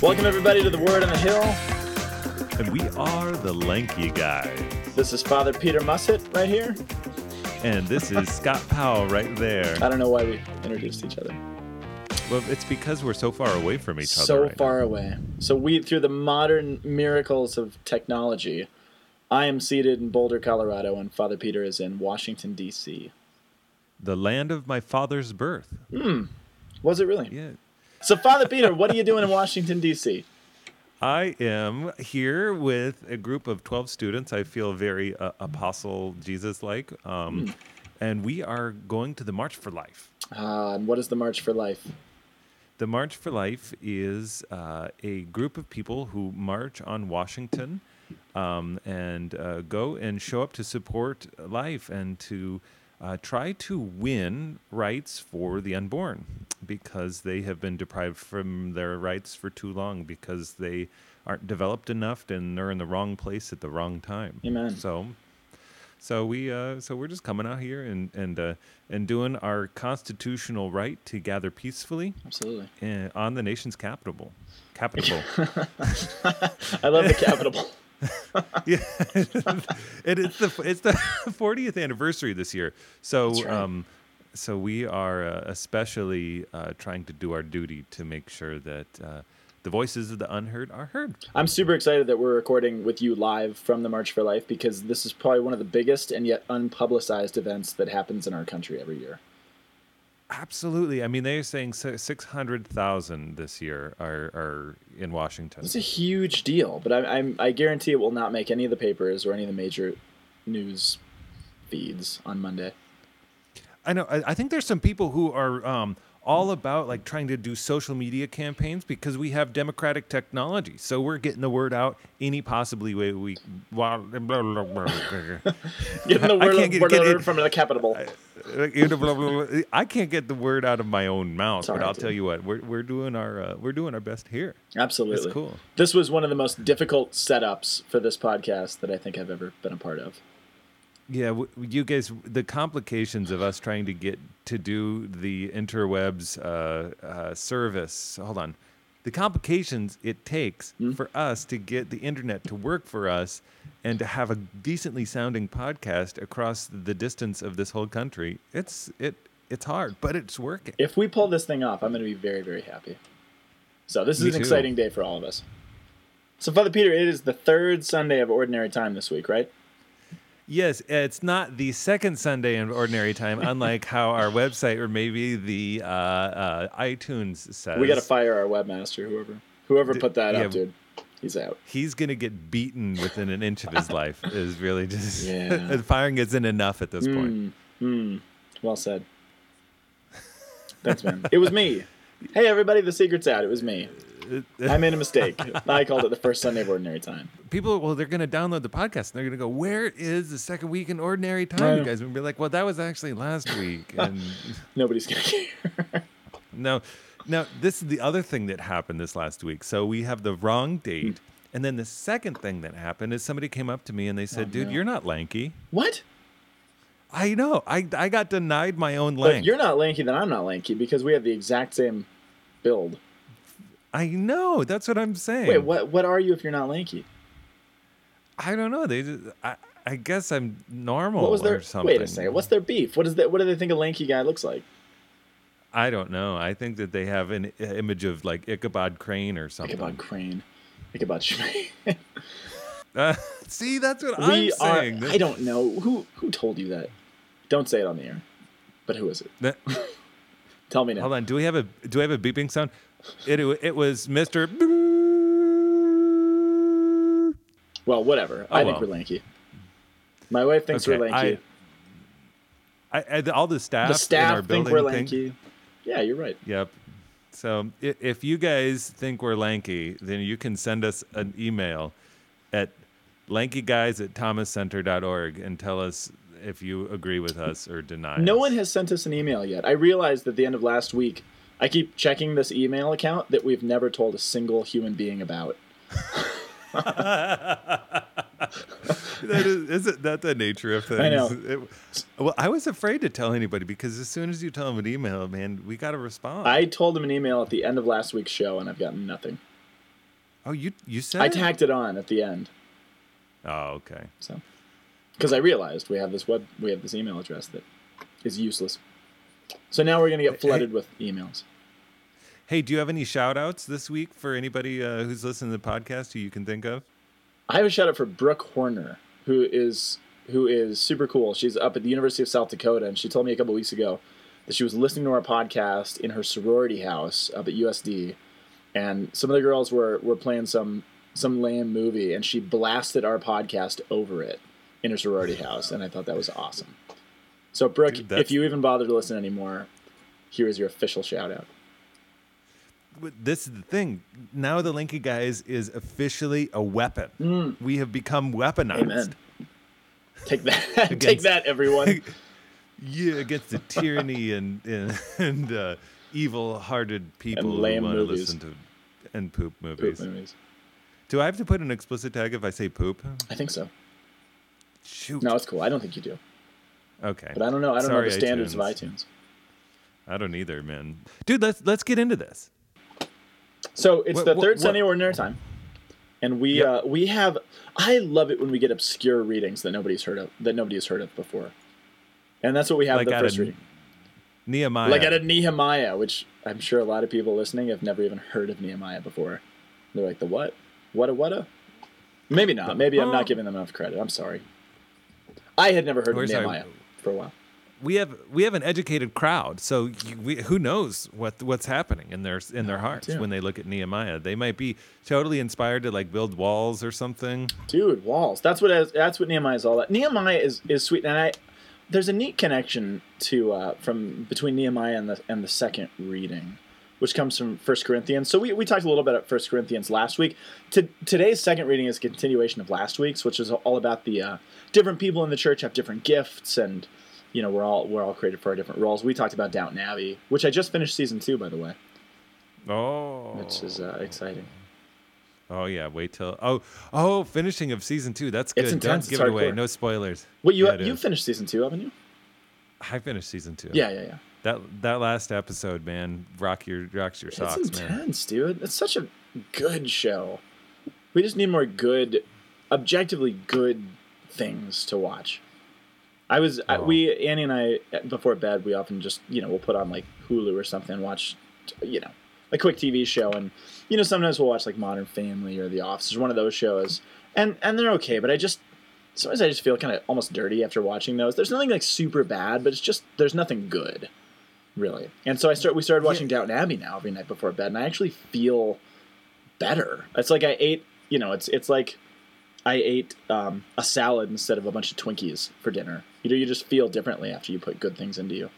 Welcome, everybody, to the Word on the Hill. And we are the Lanky Guys. This is Father Peter Mussett right here. And this is Scott Powell right there. I don't know why we introduced each other. Well, it's because we're so far away from each other. So right far away. So, we, through the modern miracles of technology, I am seated in Boulder, Colorado, and Father Peter is in Washington, D.C. The land of my father's birth. Was it really? Yeah. So, Father Peter, what are you doing in Washington, D.C.? I am here with a group of 12 students. I feel very uh, apostle Jesus like. Um, And we are going to the March for Life. Uh, and what is the March for Life? The March for Life is uh, a group of people who march on Washington um, and uh, go and show up to support life and to uh, try to win rights for the unborn because they have been deprived from their rights for too long because they aren't developed enough and they're in the wrong place at the wrong time. Amen. So so we uh, so we're just coming out here and and uh, and doing our constitutional right to gather peacefully Absolutely. uh, on the nation's capital. Capital. I love the Capitol. yeah, it, it's the it's the 40th anniversary this year. So right. um, so we are uh, especially uh, trying to do our duty to make sure that uh, the voices of the unheard are heard. I'm super excited that we're recording with you live from the March for Life because this is probably one of the biggest and yet unpublicized events that happens in our country every year. Absolutely. I mean, they're saying 600,000 this year are, are in Washington. It's a huge deal, but I, I'm, I guarantee it will not make any of the papers or any of the major news feeds on Monday. I know. I, I think there's some people who are um, all about like trying to do social media campaigns because we have democratic technology. So we're getting the word out any possibly way we. Getting the I word, can't get- word get it- from the Capitol. I can't get the word out of my own mouth, all but I'll dude. tell you what, we're we're doing our uh, we're doing our best here. Absolutely. It's cool. This was one of the most difficult setups for this podcast that I think I've ever been a part of. Yeah, you guys, the complications of us trying to get to do the interwebs uh, uh, service. Hold on. The complications it takes for us to get the internet to work for us and to have a decently sounding podcast across the distance of this whole country. It's it it's hard, but it's working. If we pull this thing off, I'm going to be very, very happy. So this is Me an too. exciting day for all of us. So, Father Peter, it is the third Sunday of Ordinary Time this week, right? Yes, it's not the second Sunday in ordinary time, unlike how our website or maybe the uh, uh, iTunes says. We got to fire our webmaster, whoever whoever put that yeah. up, dude. He's out. he's gonna get beaten within an inch of his life is really just Yeah. firing isn't enough at this point Mm, mm, well said. Thanks, man. It was me. Hey, everybody, the secret's out. It was me. I made a mistake. I called it the first Sunday of Ordinary Time. people well they're gonna download the podcast and they're gonna go where is the second week in ordinary time you guys and be like well that was actually last week and Nobody's going to care. no now this is the other thing that happened this last week so we have the wrong date hmm. and then the second thing that happened is somebody came up to me and they said Oh, dude no. you're not lanky what? i know i i got denied my own But length if you're not lanky, then I'm not lanky because we have the exact same build. I know that's what i'm saying Wait, what? What are you if you're not lanky? I don't know. They just, I, I guess I'm normal What was or something. Wait a second. What's their beef? What is that? What do they think a lanky guy looks like? I don't know. I think that they have an image of like Ichabod Crane or something. Ichabod Crane. Ichabod Crane. Uh, see, that's what we I'm are. saying. I don't know who who told you that. Don't say it on the air. But who is it? That- Tell me now. hold on. Do we have a do we have a beeping sound? It it was Mister. Well, whatever. Oh, I think well. we're lanky. My wife thinks Okay, we're lanky. I, I, all the staff. the in our staff think we're think- lanky. Yeah, you're right. Yep. So if you guys think we're lanky, then you can send us an email at lankyguys at thomascenter.org and tell us if you agree with us or deny No us. one has sent us an email yet. I realized at the end of last week I keep checking this email account that we've never told a single human being about. that is, isn't that the nature of things? I know. It- well, I was afraid to tell anybody because as soon as you tell them an email, man, we got to respond. I told them an email at the end of last week's show, and I've gotten nothing. oh, you you said? I tacked it on at the end, Oh, okay. so because I realized we have this web, we have this email address that is useless. So now we're gonna get flooded with emails. Hey, do you have any shout outs this week for anybody uh, who's listening to the podcast who you can think of? I have a shout out for Brooke Horner, who is who is super cool. She's up at the University of South Dakota, and she told me a couple weeks ago that she was listening to our podcast in her sorority house up at USD, and some of the girls were were playing some some lame movie, and she blasted our podcast over it in her sorority house, and I thought that was awesome. So, Brooke, Dude, if you even bother to listen anymore, here is your official shout out. This is the thing. Now the Lanky Guys is officially a weapon. We have become weaponized. Mm. Amen. Take that, take that, everyone. Yeah, against the tyranny and and, and uh, evil-hearted people who lame want to listen to and poop Poop movies. movies. Do I have to put an explicit tag if I say poop? I think so. Shoot. No, it's cool. I don't think you do. Okay. But I don't know. I don't Sorry, know the standards iTunes. of iTunes. I don't either, man. Dude, let's let's get into this. So it's What- the third what- Sunday ordinary time, and we Yep. uh, we have. I love it when we get obscure readings that nobody's heard of that nobody has heard of before, and that's what we have Like the first reading. Nehemiah. Like out of Nehemiah, which I'm sure a lot of people listening have never even heard of Nehemiah before. They're like, the what? What a what a? Maybe not. Maybe I'm not giving them enough credit. I'm sorry. I had never heard We're of sorry. For a while. we have we have an educated crowd, so you, we, who knows what what's happening in their in their hearts too. when they look at Nehemiah? They might be totally inspired to like build walls or something. Dude, walls. That's what that's what Nehemiah is all about. Nehemiah is, is sweet, and I there's a neat connection to uh, from between Nehemiah and the and the second reading, which comes from First Corinthians. So we, we talked a little bit about First Corinthians last week. To, today's second reading is a continuation of last week's, which is all about the uh, different people in the church have different gifts, and you know we're all we're all created for our different roles. We talked about Downton Abbey, which I just finished season two, by the way, Oh, which is uh, exciting. oh yeah. Wait till oh oh finishing of season two. That's good. It's Don't intense, give it's it away. No spoilers. Well, you Yeah, you finished season two, haven't you? I finished season two. Yeah, yeah, yeah. That that last episode, man, rock your rocks your socks, it's man. intense, dude. It's such a good show. We just need more good, objectively good things to watch. I was I, Oh. we Annie and I before bed we often just you know we'll put on like Hulu or something and watch you know a quick TV show and you know sometimes we'll watch like Modern Family or The Office or one of those shows and and they're okay but I just sometimes I just feel kind of almost dirty after watching those. There's nothing like super bad but it's just there's nothing good really. And so I start we started watching Downton Abbey now every night before bed and I actually feel better. It's like I ate you know it's it's like I ate um, a salad instead of a bunch of Twinkies for dinner. You know, you just feel differently after you put good things into you.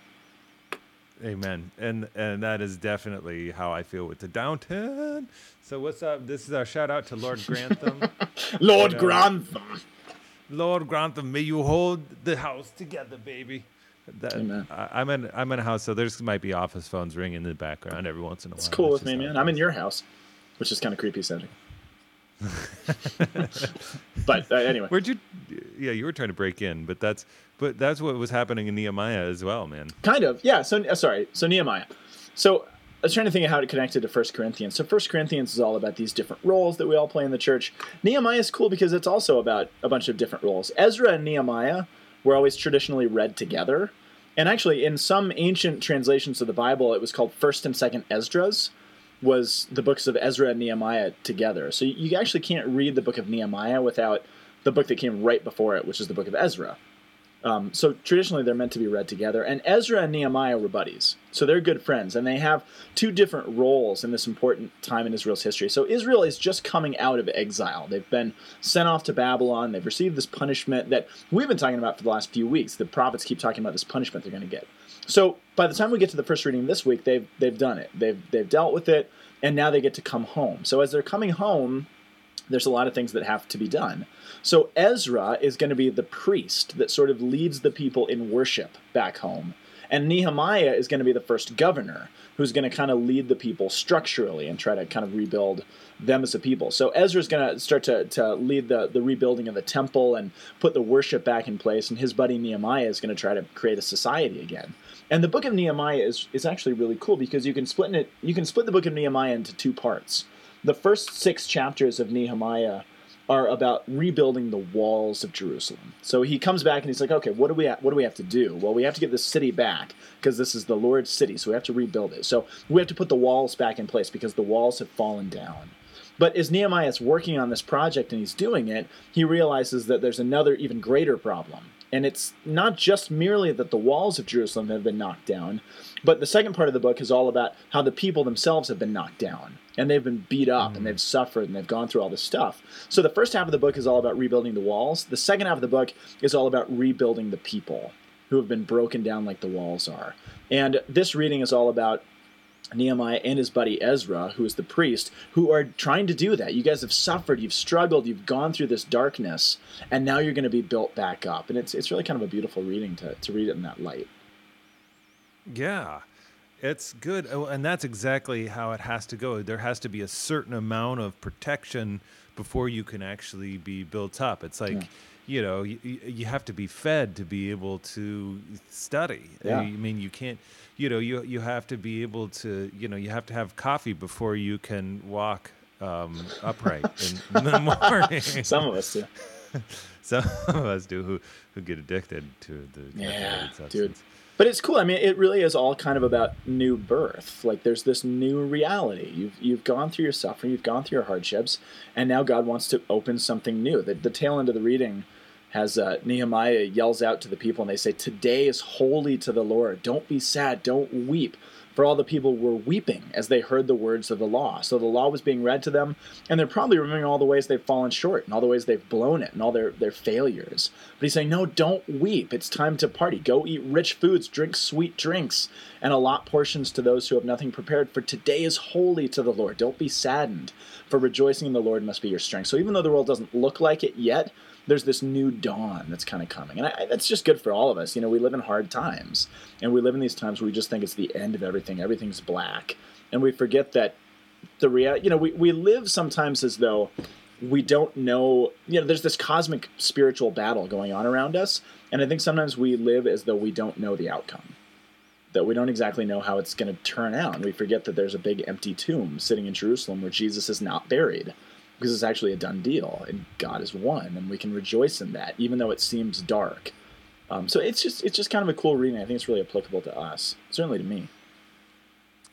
Amen. And and that is definitely how I feel with the Downton. So what's up? This is our shout out to Lord Grantham. Lord Yeah. Grantham. Lord Grantham, may you hold the house together, baby. That. I, I'm in I'm in a house, so therere's might be office phones ringing in the background every once in a while. It's cool That's with me, man. I'm in your house, which is kind of creepy sounding. but uh, anyway, Where'd you? Yeah, you were trying to break in, but that's but that's what was happening in Nehemiah as well, man. kind of yeah. So uh, sorry. So Nehemiah. So I was trying to think of how to connect it connected to First Corinthians. So First Corinthians is all about these different roles that we all play in the church. Nehemiah is cool because it's also about a bunch of different roles. Ezra and Nehemiah were always traditionally read together. And actually, in some ancient translations of the Bible, it was called First and Second Esdras, was the books of Ezra and Nehemiah together. So you actually can't read the book of Nehemiah without the book that came right before it, which is the book of Ezra. Um, so traditionally, they're meant to be read together. And Ezra and Nehemiah were buddies, so they're good friends, and they have two different roles in this important time in Israel's history. So Israel is just coming out of exile. They've been sent off to Babylon. They've received this punishment that we've been talking about for the last few weeks. The prophets keep talking about this punishment they're going to get. So by the time we get to the first reading this week, they've they've done it. They've they've dealt with it, and now they get to come home. So as they're coming home, there's a lot of things that have to be done. So Ezra is going to be the priest that sort of leads the people in worship back home. And Nehemiah is going to be the first governor who's going to kind of lead the people structurally and try to kind of rebuild them as a people. So Ezra's going to start to, to lead the, the rebuilding of the temple and put the worship back in place, and his buddy Nehemiah is going to try to create a society again. And the book of Nehemiah is, is actually really cool because you can split it you can split the book of Nehemiah into two parts. The first six chapters of Nehemiah are about rebuilding the walls of Jerusalem. So he comes back and he's like, okay, what do we ha- what do we have to do? Well, we have to get the city back because this is the Lord's city, so we have to rebuild it. So we have to put the walls back in place because the walls have fallen down. But as Nehemiah is working on this project and he's doing it, he realizes that there's another even greater problem. And it's not just merely that the walls of Jerusalem have been knocked down, but the second part of the book is all about how the people themselves have been knocked down and they've been beat up and mm. they've suffered and they've gone through all this stuff. So the first half of the book is all about rebuilding the walls. The second half of the book is all about rebuilding the people who have been broken down like the walls are. And this reading is all about Nehemiah and his buddy Ezra, who is the priest, who are trying to do that. You guys have suffered, you've struggled, you've gone through this darkness, and now you're going to be built back up. And it's it's really kind of a beautiful reading to, to read it in that light. Yeah, it's good. Oh, And that's exactly how it has to go. There has to be a certain amount of protection before you can actually be built up. It's like, Yeah. You know, you, you have to be fed to be able to study. Yeah. I mean, you can't, you know, you, you have to be able to, you know, you have to have coffee before you can walk um, upright in, in the morning. Some of us do. Some of us do who, who get addicted to the Yeah, caffeinated dude. But it's cool. I mean, it really is all kind of about new birth. Like there's this new reality. You've you've gone through your suffering, you've gone through your hardships, and now God wants to open something new. The, the tail end of the reading has uh, Nehemiah yells out to the people, and they say, "Today is holy to the Lord. Don't be sad. Don't weep." For all the people were weeping as they heard the words of the law. So the law was being read to them, and they're probably remembering all the ways they've fallen short and all the ways they've blown it and all their, their failures. But he's saying, No, don't weep. It's time to party. Go eat rich foods, drink sweet drinks, and allot portions to those who have nothing prepared. For today is holy to the Lord. Don't be saddened, for rejoicing in the Lord must be your strength. So even though the world doesn't look like it yet, there's this new dawn that's kind of coming. And I, that's just good for all of us. You know, we live in hard times, and we live in these times where we just think it's the end of everything, everything's black. And we forget that the reality, you know, we, we live sometimes as though we don't know, you know, there's this cosmic spiritual battle going on around us. And I think sometimes we live as though we don't know the outcome, that we don't exactly know how it's going to turn out. And we forget that there's a big empty tomb sitting in Jerusalem where Jesus is not buried because it's actually a done deal and God is one. And we can rejoice in that, even though it seems dark. Um, so it's just it's just kind of a cool reading. I think it's really applicable to us, certainly to me.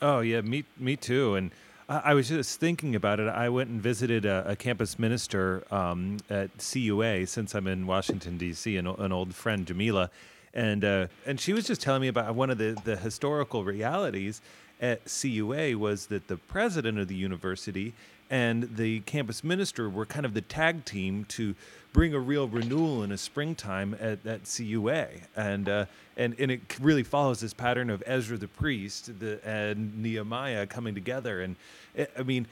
Oh yeah, me me too. And I, I was just thinking about it. I went and visited a, a campus minister um, at CUA since I'm in Washington D.C. An, an old friend, Jamila, and uh, and she was just telling me about one of the the historical realities at CUA was that the president of the university and the campus minister were kind of the tag team to bring a real renewal in a springtime at, at CUA, and uh, and and it really follows this pattern of Ezra the priest the, and Nehemiah coming together, and it, I mean.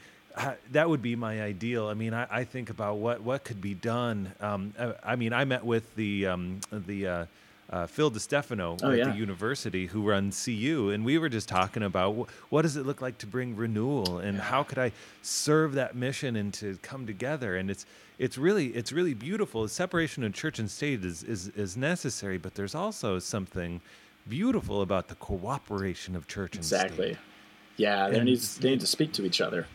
That would be my ideal. I mean, I, I think about what, what could be done. Um, I, I mean, I met with the um, the uh, uh, Phil DiStefano Oh, at yeah. the university who runs CU, and we were just talking about wh- what does it look like to bring renewal, and how could I serve that mission and to come together. And it's it's really it's really beautiful. The separation of church and state is is is necessary, but there's also something beautiful about the cooperation of church and Exactly. state. Exactly. Yeah, they And- need they need to speak to each other.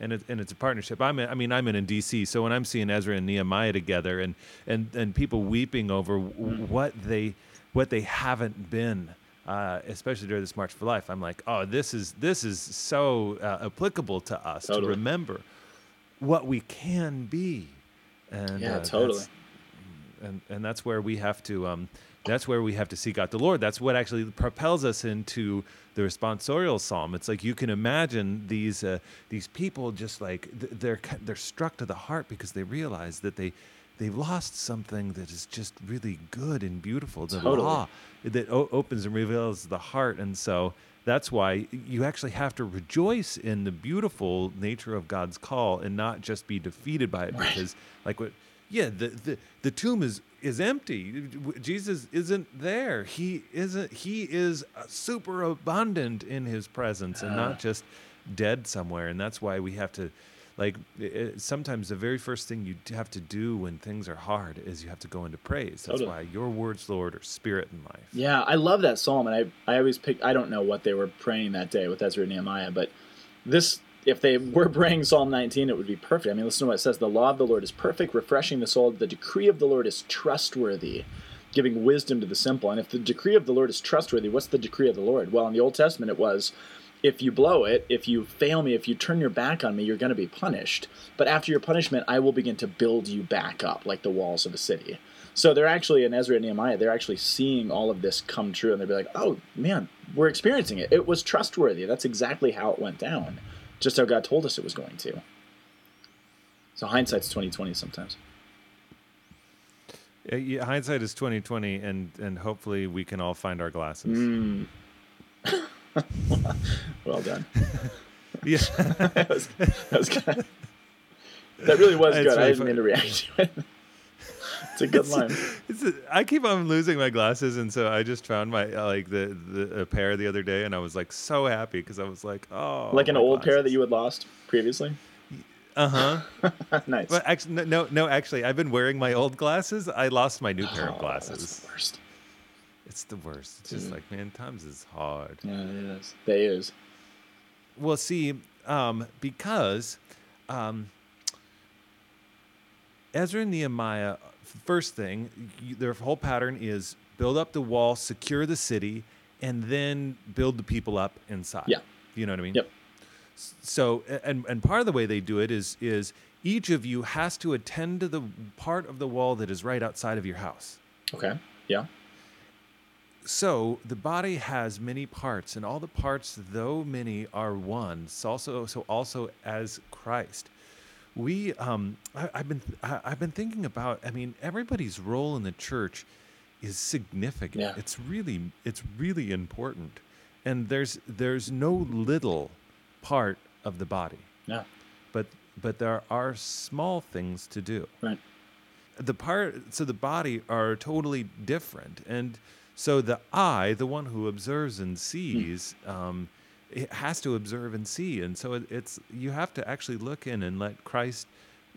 And it, and it's a partnership. I'm in, I mean I'm in, in DC, so when I'm seeing Ezra and Nehemiah together, and and and people weeping over w- what they what they haven't been, uh, especially during this March for Life, I'm like, oh, this is this is so uh, applicable to us to remember what we can be. And Yeah, uh, totally. and and that's where we have to um that's where we have to seek out the lord. That's what actually propels us into the responsorial psalm. It's like you can imagine these uh, these people just like they're they're struck to the heart because they realize that they they've lost something that is just really good and beautiful the Totally. law that o- opens and reveals the heart. And so that's why you actually have to rejoice in the beautiful nature of God's call and not just be defeated by it because like what yeah the, the the tomb is is empty. Jesus isn't there. He isn't. He is uh, super abundant in His presence, and not ah. just dead somewhere. And that's why we have to, like, it, sometimes the very first thing you have to do when things are hard is you have to go into praise. That's Totally. why Your words, Lord, are spirit and life. Yeah, I love that psalm, and I I always pick. I don't know what they were praying that day with Ezra and Nehemiah, but this, if they were praying Psalm 19, it would be perfect. I mean, listen to what it says: "The law of the Lord is perfect, refreshing the soul. The decree of the Lord is trustworthy." Giving wisdom to the simple. And if the decree of the Lord is trustworthy, what's the decree of the Lord? Well, in the Old Testament, it was if you blow it, if you fail me, if you turn your back on me, you're going to be punished. But after your punishment, I will begin to build you back up like the walls of a city. So they're actually, in Ezra and Nehemiah, they're actually seeing all of this come true, and they'll be like, oh, man, we're experiencing it. It was trustworthy. That's exactly how it went down, just how God told us it was going to. So hindsight's 2020 sometimes. Uh, yeah, hindsight is twenty twenty, and and hopefully we can all find our glasses. Mm. well done. Yeah. that, was, that, was good. that really was It's good. I didn't mean to react to it. It's a good line. It's a, I keep on losing my glasses, and so I just found my uh, like the, the a pair the other day, and I was like so happy because I was like, oh, Like an old pair that you had lost previously. Uh huh. nice. But actually, no, no. Actually, I've been wearing my old glasses. I lost my new pair of Oh, glasses. That's the worst. It's the worst. It's just Mm. like, man, times is hard. Yeah, it is. They is. Well, see, um, because um, Ezra and Nehemiah, first thing, you, their whole pattern is build up the wall, secure the city, and then build the people up inside. Yeah. You know what I mean? Yep. So, and and part of the way they do it is is each of you has to attend to the part of the wall that is right outside of your house. Okay. Yeah. So the body has many parts, and all the parts, though many, are one. So also, so also as Christ, we. Um, I, I've been I, I've been thinking about. I mean, everybody's role in the church is significant. Yeah. It's really it's really important, and there's there's no little part of the body, Yeah. but but there are small things to do Right. the part so the body are totally different and so the eye the one who observes and sees um, it has to observe and see and so it, it's you have to actually look in and let christ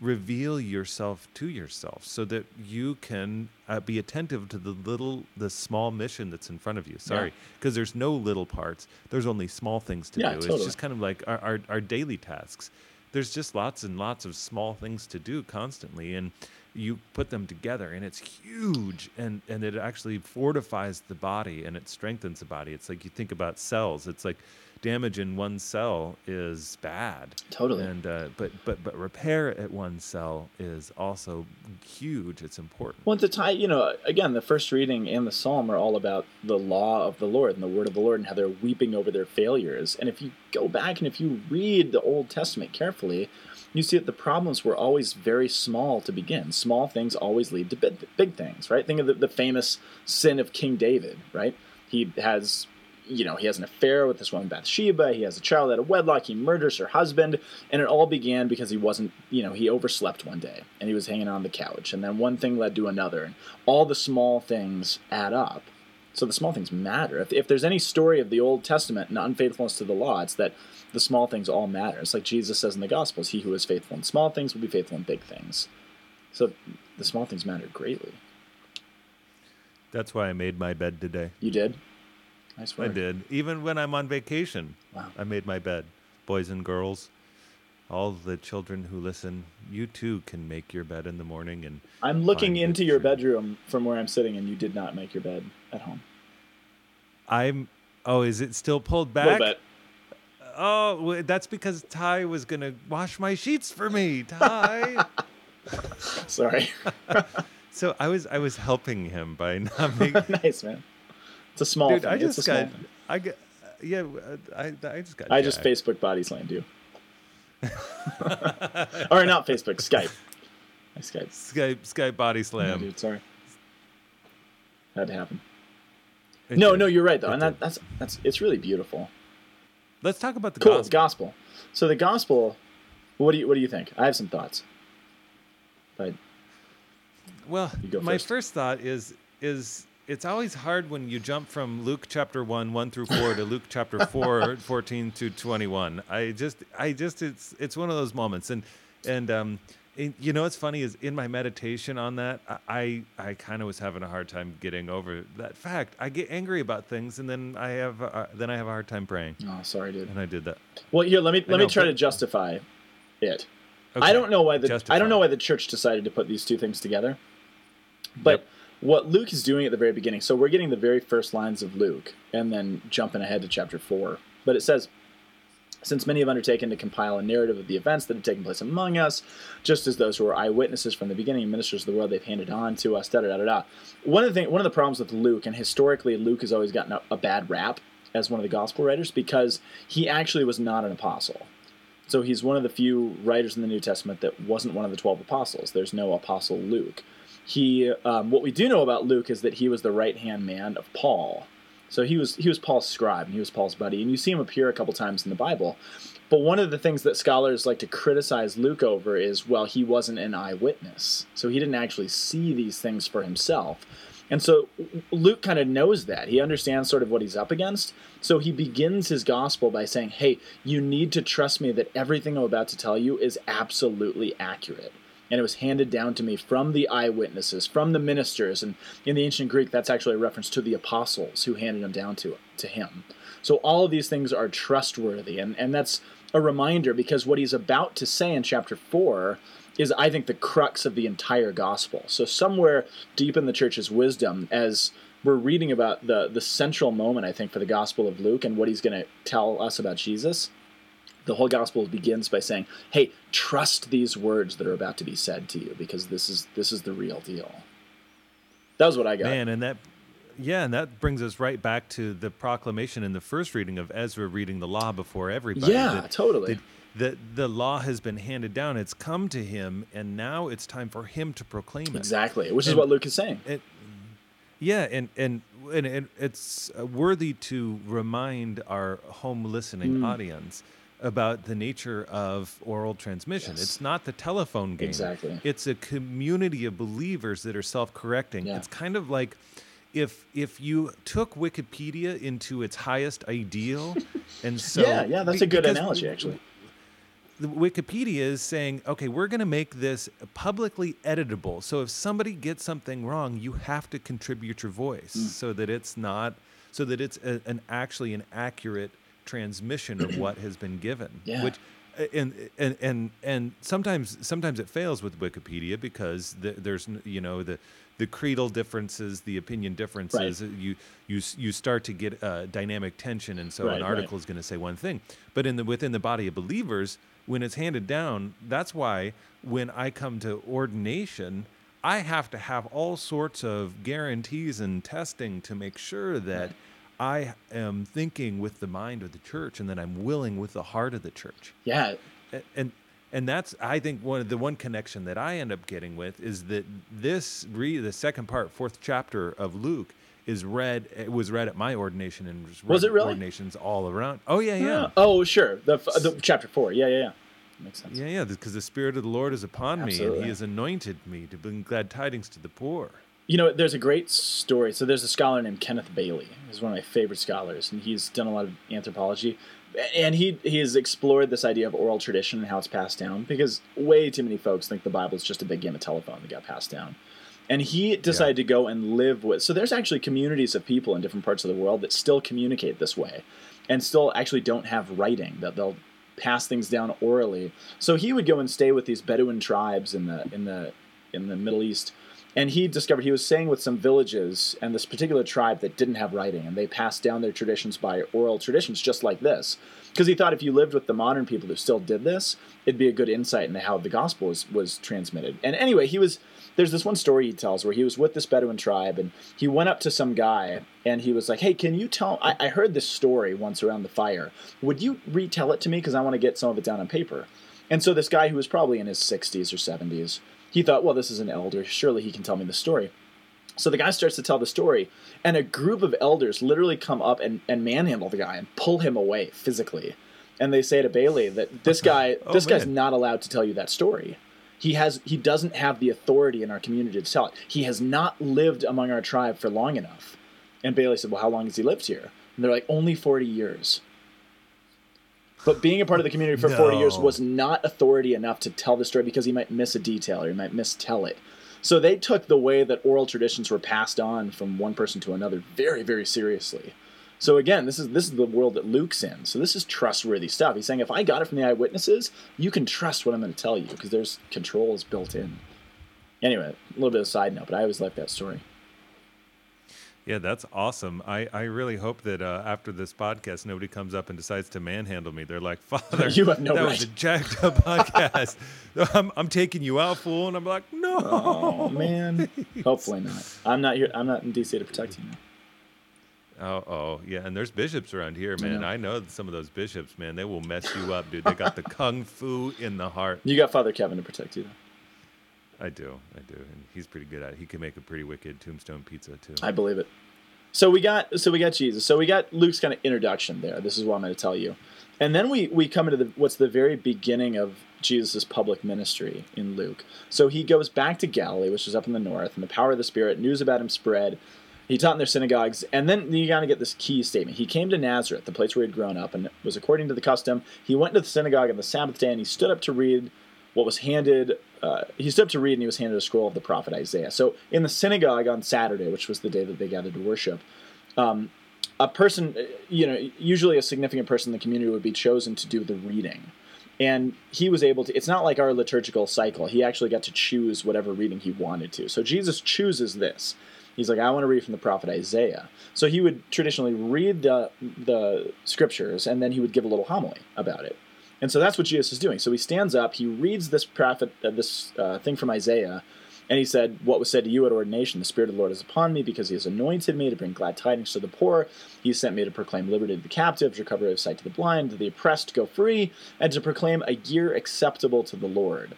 reveal yourself to yourself so that you can uh, be attentive to the little the small mission that's in front of you. Sorry because there's no little parts. There's only small things to Yeah, do. It's just kind of like our, our, our daily tasks. There's just lots and lots of small things to do constantly and you put them together and it's huge and and it actually fortifies the body and it strengthens the body. It's like you think about cells. It's like damage in one cell is bad Totally. and uh, but but but repair at one cell is also huge it's important Well, to tie, you know, again, the first reading and the psalm are all about the law of the Lord and the word of the Lord and how they're weeping over their failures. And if you go back and if you read the Old Testament carefully, you see that the problems were always very small to begin. Small things always lead to big, big things, right? Think of the, the famous sin of King David, right? He has you know, he has an affair with this woman Bathsheba. He has a child out of wedlock. He murders her husband, and it all began because he wasn't, you know, he overslept one day and he was hanging on the couch, and then one thing led to another, and all the small things add up. So the small things matter. If, if there's any story of the Old Testament and unfaithfulness to the law, it's that the small things all matter. It's like Jesus says in the Gospels, "He who is faithful in small things will be faithful in big things." So the small things matter greatly. that's why i made my bed today You did. Nice i did even when i'm on vacation Wow. i made my bed boys and girls all the children who listen you too can make your bed in the morning and I'm looking into your bedroom from where I'm sitting, and you did not make your bed at home. i'm oh is it still pulled A back little bit. Oh, that's because Ty was gonna wash my sheets for me. Ty. Sorry. so I was I was helping him by not making. nice man. It's a small Dude, thing. I it's a just small got. thing. I got. Yeah, uh, I I just got. I just jacked. Facebook body slammed you. or not Facebook, Skype. I Skype. Skype Skype body Yeah, slam. dude, sorry. Had to happen. It no, did. no, you're right though, It and that, that's that's it's really beautiful. Let's talk about the Cool, it's gospel. gospel. So the gospel, what do you what do you think? I have some thoughts. But Well, my first. first thought is is it's always hard when you jump from Luke chapter 1 1 through 4 to Luke chapter 4 14 to 21. I just I just it's it's one of those moments and and um and, you know what's funny is in my meditation on that I I, kind of was having a hard time getting over that fact. I get angry about things and then I have uh, then I have a hard time praying. Oh, sorry, dude. And I did that. Well, here let me let me try but- to justify it. I don't know why the I don't know why the church decided to put these two things together. But Yep. What Luke is doing at the very beginning, so we're getting the very first lines of Luke and then jumping ahead to chapter 4. But it says since many have undertaken to compile a narrative of the events that have taken place among us, just as those who were eyewitnesses from the beginning, ministers of the world, they've handed on to us. Da da da. da. One of the thing, one of the problems with Luke, and historically Luke has always gotten a, a bad rap as one of the gospel writers because he actually was not an apostle. So he's one of the few writers in the New Testament that wasn't one of the twelve apostles. There's no apostle Luke. He, um, what we do know about Luke is that he was the right hand man of Paul. So he was he was Paul's scribe and he was Paul's buddy, and you see him appear a couple times in the Bible. But one of the things that scholars like to criticize Luke over is, well, he wasn't an eyewitness, so he didn't actually see these things for himself. And so Luke kind of knows that. He understands sort of what he's up against. So he begins his gospel by saying, Hey, you need to trust me that everything I'm about to tell you is absolutely accurate. And it was handed down to me from the eyewitnesses, from the ministers. And in the ancient Greek, that's actually a reference to the apostles who handed them down to, to him. So all of these things are trustworthy. And, and that's a reminder because what he's about to say in chapter 4 is I think the crux of the entire gospel. So somewhere deep in the church's wisdom, as we're reading about the the central moment, I think, for the Gospel of Luke and what he's going to tell us about Jesus, the whole gospel begins by saying, "Hey, trust these words that are about to be said to you, because this is this is the real deal." That was what I got. Man, and that, yeah, and that brings us right back to the proclamation in the first reading of Ezra reading the law before everybody. Yeah, that- totally. that The, the law has been handed down. It's come to him, and now it's time for him to proclaim it. Exactly, which is what Luke is saying. It, yeah, and and and it, it's worthy to remind our home listening Mm. audience about the nature of oral transmission. Yes. It's not the telephone game. Exactly. It's a community of believers that are self-correcting. Yeah. It's kind of like if if you took Wikipedia into its highest ideal, and so yeah, yeah, that's a good analogy, actually. the Wikipedia is saying, okay, we're going to make this publicly editable. So if somebody gets something wrong, you have to contribute your voice Mm. so that it's not, so that it's a, an actually an accurate transmission of what has been given. Yeah. Which, and and and and sometimes sometimes it fails with Wikipedia because the, there's you know the the creedal differences, the opinion differences. You you you start to get uh, dynamic tension, and so Right, an right. article is going to say one thing, but in the within the body of believers, when it's handed down, that's why when I come to ordination, I have to have all sorts of guarantees and testing to make sure that I am thinking with the mind of the church and that I'm willing with the heart of the church. Yeah, A- And and that's I think one of the one connection that I end up getting with is that this re the second part, fourth chapter of Luke is read it was read at my ordination and was, Was read it really? ordinations all around. Oh yeah, yeah. Yeah. Oh, sure. The, the chapter four. Yeah, yeah, yeah. Makes sense. Yeah, yeah, because the Spirit of the Lord is upon me, and He has anointed me to bring glad tidings to the poor. You know, there's a great story. So there's a scholar named Kenneth Bailey. He's one of my favorite scholars, and he's done a lot of anthropology. And he he has explored this idea of oral tradition and how it's passed down because way too many folks think the Bible is just a big game of telephone that got passed down. And he decided to go and live with. So there's actually communities of people in different parts of the world that still communicate this way, and still actually don't have writing. That they'll pass things down orally. So he would go and stay with these Bedouin tribes in the in the in the Middle East, and he discovered he was staying with some villages and this particular tribe that didn't have writing, and they passed down their traditions by oral traditions, just like this. Because he thought if you lived with the modern people who still did this, it'd be a good insight into how the gospel was, was transmitted. And anyway, he was there's this one story he tells where he was with this Bedouin tribe and he went up to some guy and he was like, Hey, can you tell? I, I heard this story once around the fire. Would you retell it to me? Because I want to get some of it down on paper. And so this guy who was probably in his 60s or 70s, he thought, Well, this is an elder. Surely he can tell me the story. So the guy starts to tell the story, and a group of elders literally come up and, and manhandle the guy and pull him away physically. And they say to Bailey that this guy Oh, this guy's not allowed to tell you that story. he has he doesn't have the authority in our community to tell it. He has not lived among our tribe for long enough. And Bailey said, Well, how long has he lived here? And they're like, Only 40 years. But being a part of the community for 40 years was not authority enough to tell the story because he might miss a detail or he might mistell it. So they took the way that oral traditions were passed on from one person to another very, very seriously. So again, this is this is the world that Luke's in. So this is trustworthy stuff. He's saying if I got it from the eyewitnesses, you can trust what I'm going to tell you because there's controls built in. Anyway, a little bit of a side note, but I always like that story. Yeah, that's awesome. I, I really hope that uh, after this podcast, nobody comes up and decides to manhandle me. They're like, Father, You have no that right." was a jacked up podcast. I'm, I'm taking you out, fool. And I'm like, no. Oh man, hopefully not. I'm not here. I'm not in DC to protect you. Now. Oh, oh, yeah. And there's bishops around here, man. know. I know some of those bishops, man. They will mess you up, dude. They got the kung fu in the heart. You got Father Kevin to protect you. Though. I do, I do, and he's pretty good at it. He can make a pretty wicked tombstone pizza too. I believe it. So we got so we got Jesus. So we got Luke's kind of introduction there. This is what I'm going to tell you, and then we we come into the what's the very beginning of Jesus' public ministry in Luke. So he goes back to Galilee, which is up in the north, and the power of the Spirit. News about him spread. He taught in their synagogues, and then you got to get this key statement. He came to Nazareth, the place where he'd grown up, and it was according to the custom. He went to the synagogue on the Sabbath day, and he stood up to read what was handed. Uh, he stood up to read, and he was handed a scroll of the prophet Isaiah. So in the synagogue on Saturday, which was the day that they gathered to worship, um, a person, uh, you know, usually a significant person in the community would be chosen to do the reading. And he was able to, it's not like our liturgical cycle. He actually got to choose whatever reading he wanted to. So Jesus chooses this. He's like, I want to read from the prophet Isaiah. So he would traditionally read the, the scriptures and then he would give a little homily about it. And so that's what Jesus is doing. So he stands up, he reads this prophet, uh, this uh, thing from Isaiah, and he said, What was said to you at ordination? The Spirit of the Lord is upon me because he has anointed me to bring glad tidings to the poor. He sent me to proclaim liberty to the captives, recovery of sight to the blind, to the oppressed to go free, and to proclaim a year acceptable to the Lord.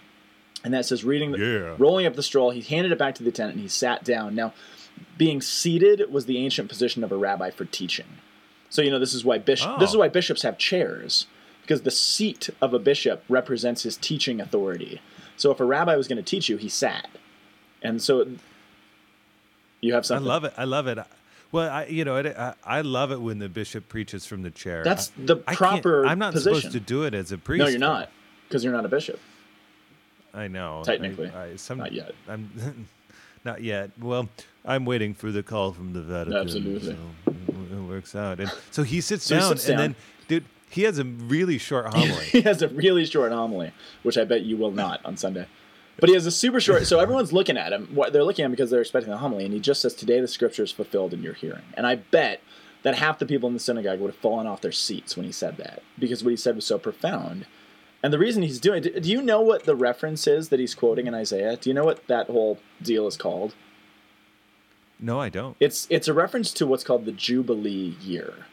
And that says, reading, the, Yeah. rolling up the scroll, he handed it back to the attendant and he sat down. Now, being seated was the ancient position of a rabbi for teaching. So you know this is why bishop this is Oh. why bishops have chairs because the seat of a bishop represents his teaching authority. So if a rabbi was going to teach you, he sat. And so you have something. I love it. I love it. Well, I, you know, it, I, I love it when the bishop preaches from the chair. That's the I proper I'm not position. supposed to do it as a priest. No, you're not because you're not a bishop. I know. Technically. I, some, Not yet. I'm not yet. Well, I'm waiting for the call from the Vatican. Absolutely. So it works out. And so he sits So he down, sits and down. then, dude, he has a really short homily. he has a really short homily, which I bet you will not on Sunday. But he has a super short. So everyone's looking at him. What they're looking at him because they're expecting the homily, and he just says, "Today the scripture is fulfilled in your hearing." And I bet that half the people in the synagogue would have fallen off their seats when he said that because what he said was so profound. And the reason he's doing it, do you know what the reference is that he's quoting in Isaiah? Do you know what that whole deal is called? no, I don't. It's it's a reference to what's called the Jubilee year.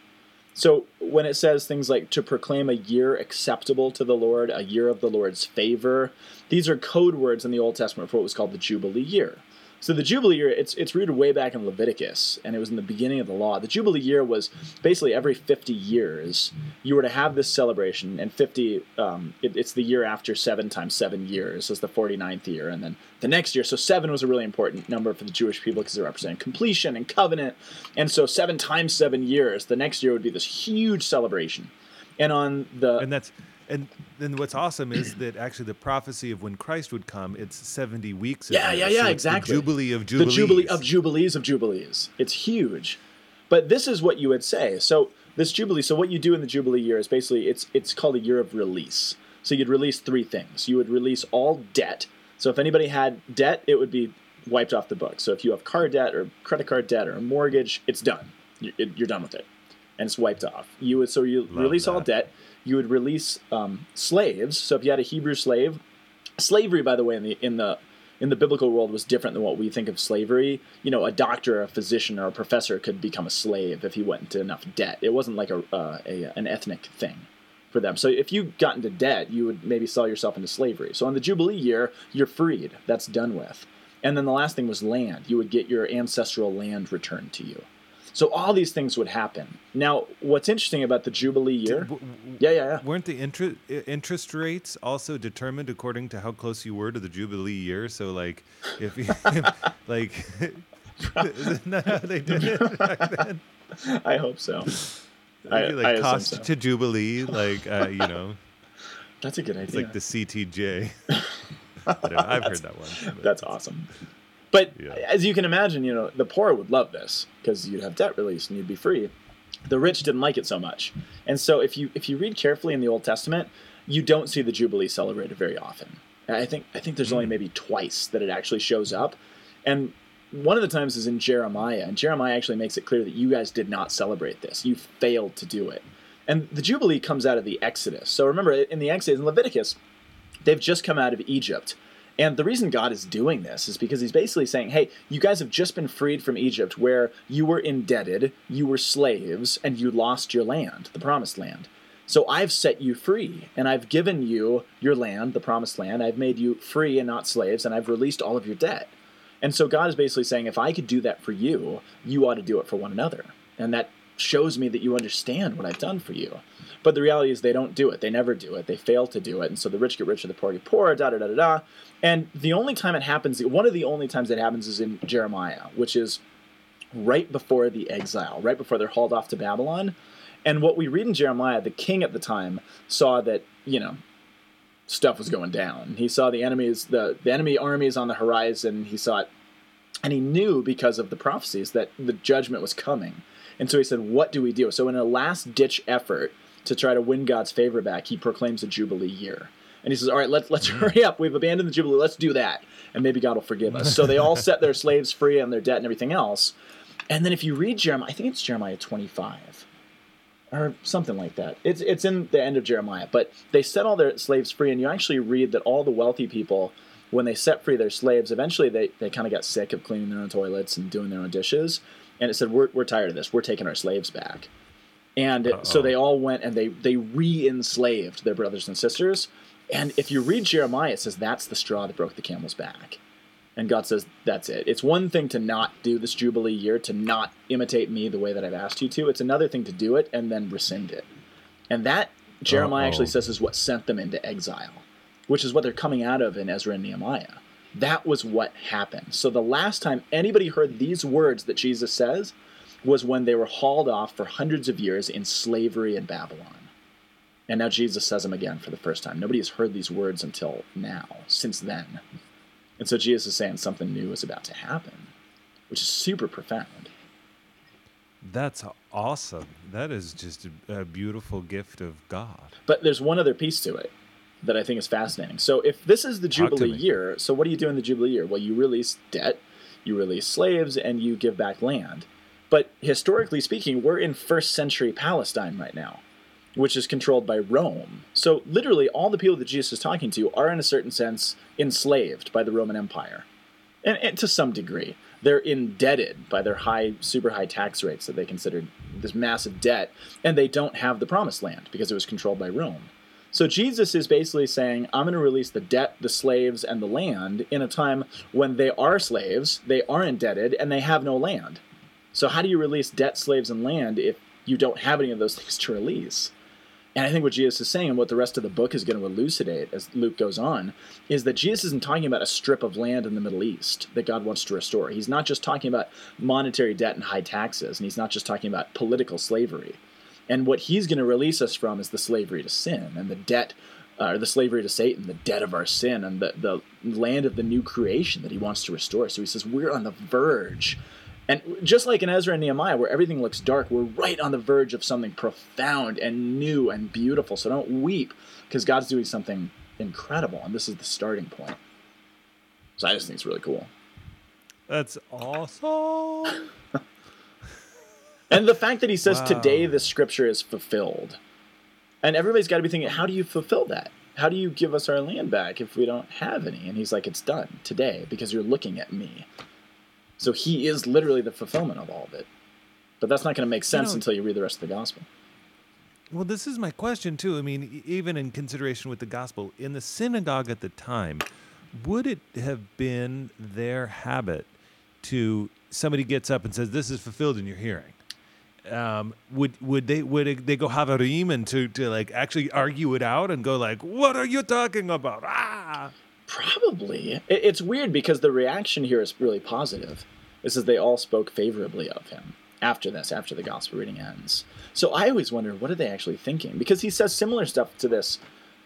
So when it says things like to proclaim a year acceptable to the Lord, a year of the Lord's favor, these are code words in the Old Testament for what was called the Jubilee year. So the Jubilee year, it's it's rooted way back in Leviticus, and it was in the beginning of the law. The Jubilee year was basically every 50 years you were to have this celebration, and 50, um, it, it's the year after seven times seven years is the 49th year, and then the next year. So seven was a really important number for the Jewish people because it represented completion and covenant, and so seven times seven years, the next year would be this huge celebration. And on the And that's and then what's awesome is that actually the prophecy of when Christ would come, it's 70 weeks. Yeah, yeah, So yeah, the exactly. jubilee of Jubilees. the jubilee of jubilees of jubilees. It's huge, but this is what you would say. So this jubilee. So what you do in the jubilee year is basically it's it's called a year of release. So you'd release three things. You would release all debt. So if anybody had debt, it would be wiped off the book. So if you have car debt or credit card debt or a mortgage, it's done. You're done with it, and it's wiped off. You would so you release all debt. You would release um, slaves. So if you had a Hebrew slave, slavery, by the way, in the in the in the biblical world was different than what we think of slavery. You know, a doctor, a physician, or a professor could become a slave if he went into enough debt. It wasn't like a, uh, a an ethnic thing for them. So if you got into debt, you would maybe sell yourself into slavery. So on the Jubilee year, you're freed. That's done with. And then the last thing was land. You would get your ancestral land returned to you. So all these things would happen. Now, what's interesting about the Jubilee year? W- w- Yeah, yeah, yeah. Weren't the inter- interest rates also determined according to how close you were to the Jubilee year? So, like, if you, like, isn't that how they did it back then? I hope so. I- like, I cost so. to Jubilee, like, uh, you know, That's a good idea. it's like the CTJ. I've heard that one. That's awesome. But Yeah. as you can imagine, you know, the poor would love this because you'd have debt release and you'd be free. The rich didn't like it so much. And so if you if you read carefully in the Old Testament, you don't see the Jubilee celebrated very often. And I think I think there's only hmm. maybe twice that it actually shows up. And one of the times is in Jeremiah, and Jeremiah actually makes it clear that you guys did not celebrate this. You failed to do it. And the Jubilee comes out of the Exodus. So remember, in the Exodus, in Leviticus, they've just come out of Egypt. And the reason God is doing this is because he's basically saying, hey, you guys have just been freed from Egypt where you were indebted, you were slaves, and you lost your land, the promised land. So I've set you free, and I've given you your land, the promised land. I've made you free and not slaves, and I've released all of your debt. And so God is basically saying, if I could do that for you, you ought to do it for one another. And that shows me that you understand what I've done for you. But the reality is they don't do it. They never do it. They fail to do it. And so the rich get richer, the poor get poorer, da da da da da. And the only time it happens, one of the only times it happens is in Jeremiah, which is right before the exile, right before they're hauled off to Babylon. And what we read in Jeremiah, the king at the time saw that, you know, stuff was going down. He saw the enemies, the, the enemy armies on the horizon. He saw it, and he knew because of the prophecies that the judgment was coming. And so he said, What do we do? So, in a last ditch effort to try to win God's favor back, he proclaims a Jubilee year. And he says, All right, let's, let's mm-hmm. hurry up. We've abandoned the Jubilee. Let's do that. And maybe God will forgive us. So they all set their slaves free and their debt and everything else. And then if you read Jeremiah, I think it's Jeremiah 25 or something like that. It's it's in the end of Jeremiah, but they set all their slaves free, and you actually read that all the wealthy people, when they set free their slaves, eventually they, they kind of got sick of cleaning their own toilets and doing their own dishes, and it said we're we're tired of this. We're taking our slaves back, and so Uh-oh. they all went and they they re-enslaved their brothers and sisters. And if you read Jeremiah, it says that's the straw that broke the camel's back. And God says, that's it. It's one thing to not do this Jubilee year, to not imitate me the way that I've asked you to. It's another thing to do it and then rescind it. And that, Jeremiah actually Uh-oh. says, is what sent them into exile, which is what they're coming out of in Ezra and Nehemiah. That was what happened. So the last time anybody heard these words that Jesus says was when they were hauled off for hundreds of years in slavery in Babylon. And now Jesus says them again for the first time. Nobody has heard these words until now, since then. And so Jesus is saying something new is about to happen, which is super profound. That's awesome. That is just a, beautiful gift of God. But there's one other piece to it that I think is fascinating. So if this is the Jubilee year, so what do you do in the Jubilee year? Well, you release debt, you release slaves, and you give back land. But historically speaking, we're in first century Palestine right now, which is controlled by Rome. So literally, all the people that Jesus is talking to are, in a certain sense, enslaved by the Roman Empire, and, and to some degree, they're indebted by their high, super high tax rates that they considered this massive debt, and they don't have the promised land because it was controlled by Rome. So Jesus is basically saying, I'm going to release the debt, the slaves, and the land in a time when they are slaves, they are indebted, and they have no land. So how do you release debt, slaves, and land if you don't have any of those things to release? And I think what Jesus is saying, and what the rest of the book is going to elucidate as Luke goes on, is that Jesus isn't talking about a strip of land in the Middle East that God wants to restore. He's not just talking about monetary debt and high taxes, and he's not just talking about political slavery. And what he's going to release us from is the slavery to sin and the debt, uh, or the slavery to Satan, the debt of our sin, and the, the land of the new creation that he wants to restore. So he says, We're on the verge. And just like in Ezra and Nehemiah, where everything looks dark, we're right on the verge of something profound and new and beautiful. So don't weep, because God's doing something incredible, and this is the starting point. So I just think it's really cool. That's awesome. And the fact that he says Wow. today the scripture is fulfilled. And everybody's got to be thinking, how do you fulfill that? How do you give us our land back if we don't have any? And he's like, it's done today because you're looking at me. So he is literally the fulfillment of all of it. But that's not going to make sense know- until you read the rest of the gospel. Well, this is my question too. I mean, even in consideration with the gospel, in the synagogue at the time, would it have been their habit to somebody gets up and says, "This is fulfilled in your hearing"? Um, would would they would they go havarim and to to like actually argue it out and go like, what are you talking about? Ah. Probably. It's weird because the reaction here is really positive. This is they all spoke favorably of him after this, after the gospel reading ends. So I always wonder, what are they actually thinking? Because he says similar stuff to this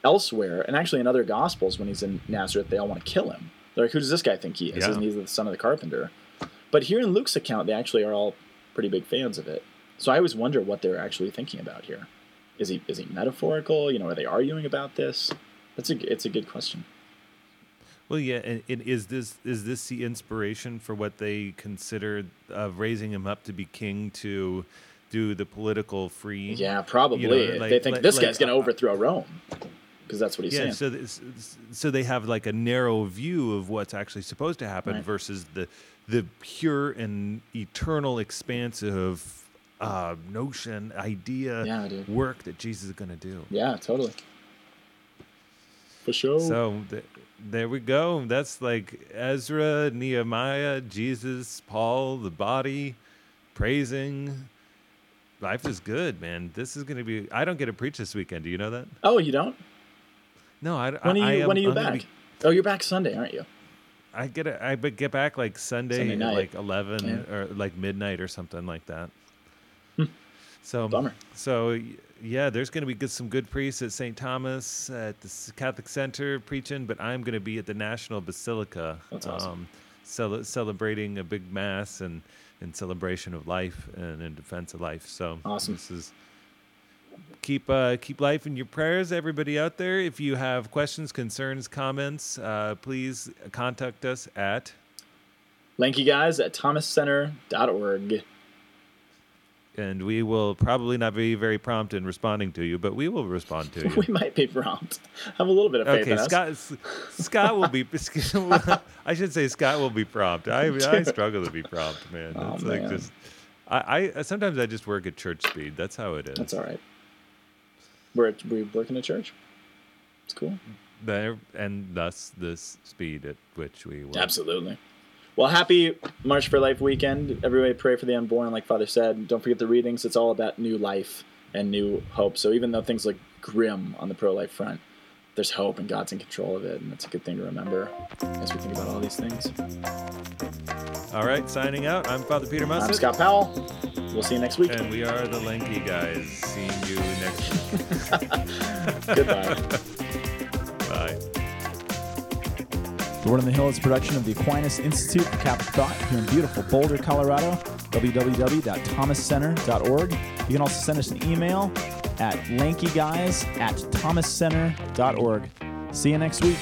elsewhere, and actually in other gospels when he's in Nazareth, they all want to kill him. They're like, who does this guy think he is? Yeah. Isn't he the son of the carpenter? But here in Luke's account, they actually are all pretty big fans of it. So I always wonder what they're actually thinking about here. Is he is he metaphorical? You know, are they arguing about this? That's a it's a good question. Well, yeah, and, and is this is this the inspiration for what they considered of raising him up to be king to do the political free? Yeah, probably. You know, like- they think like- this like, guy's going to uh, overthrow Rome because that's what he's Yeah, saying. so this, so they have like a narrow view of what's actually supposed to happen Right. versus the the pure and eternal expansive uh, notion, idea, Yeah, work that Jesus is going to do. yeah, totally. For sure. So th- there we go. That's like Ezra, Nehemiah, Jesus, Paul, the body, praising. Life is good, man. This is going to be. I don't get to preach this weekend. Do you know that? oh, you don't? No, I. When are I you? am- when are you I'm back? be- oh, you're back Sunday, aren't you? I get a, I get back like Sunday, Sunday like eleven Yeah. or like midnight or something like that. So Bummer. So yeah, there's going to be good, some good priests at St. Thomas at the Catholic Center preaching, but I'm going to be at the National Basilica, That's awesome. um, cel- celebrating a big mass and in celebration of life and in defense of life. So Awesome. This is keep uh, keep life in your prayers, everybody out there. If you have questions, concerns, comments, uh, please contact us at Lanky guys at thomascenter.org. and we will probably not be very prompt in responding to you, but we will respond to you. We might be prompt. Have a little bit of faith Okay. Scott. Scott will be. I should say Scott will be prompt. I I struggle to be prompt, man. Oh, It's like just. I, I sometimes I just work at church speed. That's how it is. That's all right. We're at, we work in a church. It's cool. There and thus this speed at which we work. Absolutely. Well, happy March for Life weekend. Everybody pray for the unborn, like Father said. Don't forget the readings. It's all about new life and new hope. So even though things look grim on the pro life front, there's hope and God's in control of it. And that's a good thing to remember as we think about all these things. All right, signing out. I'm Father Peter I'm Scott Powell. We'll see you next week. And we are the Lanky Guys. Seeing you next week. Goodbye. The Word on the Hill is a production of the Aquinas Institute for Catholic Thought here in beautiful Boulder, Colorado. www.thomascenter.org. You can also send us an email at lankyguys at thomascenter.org. See you next week.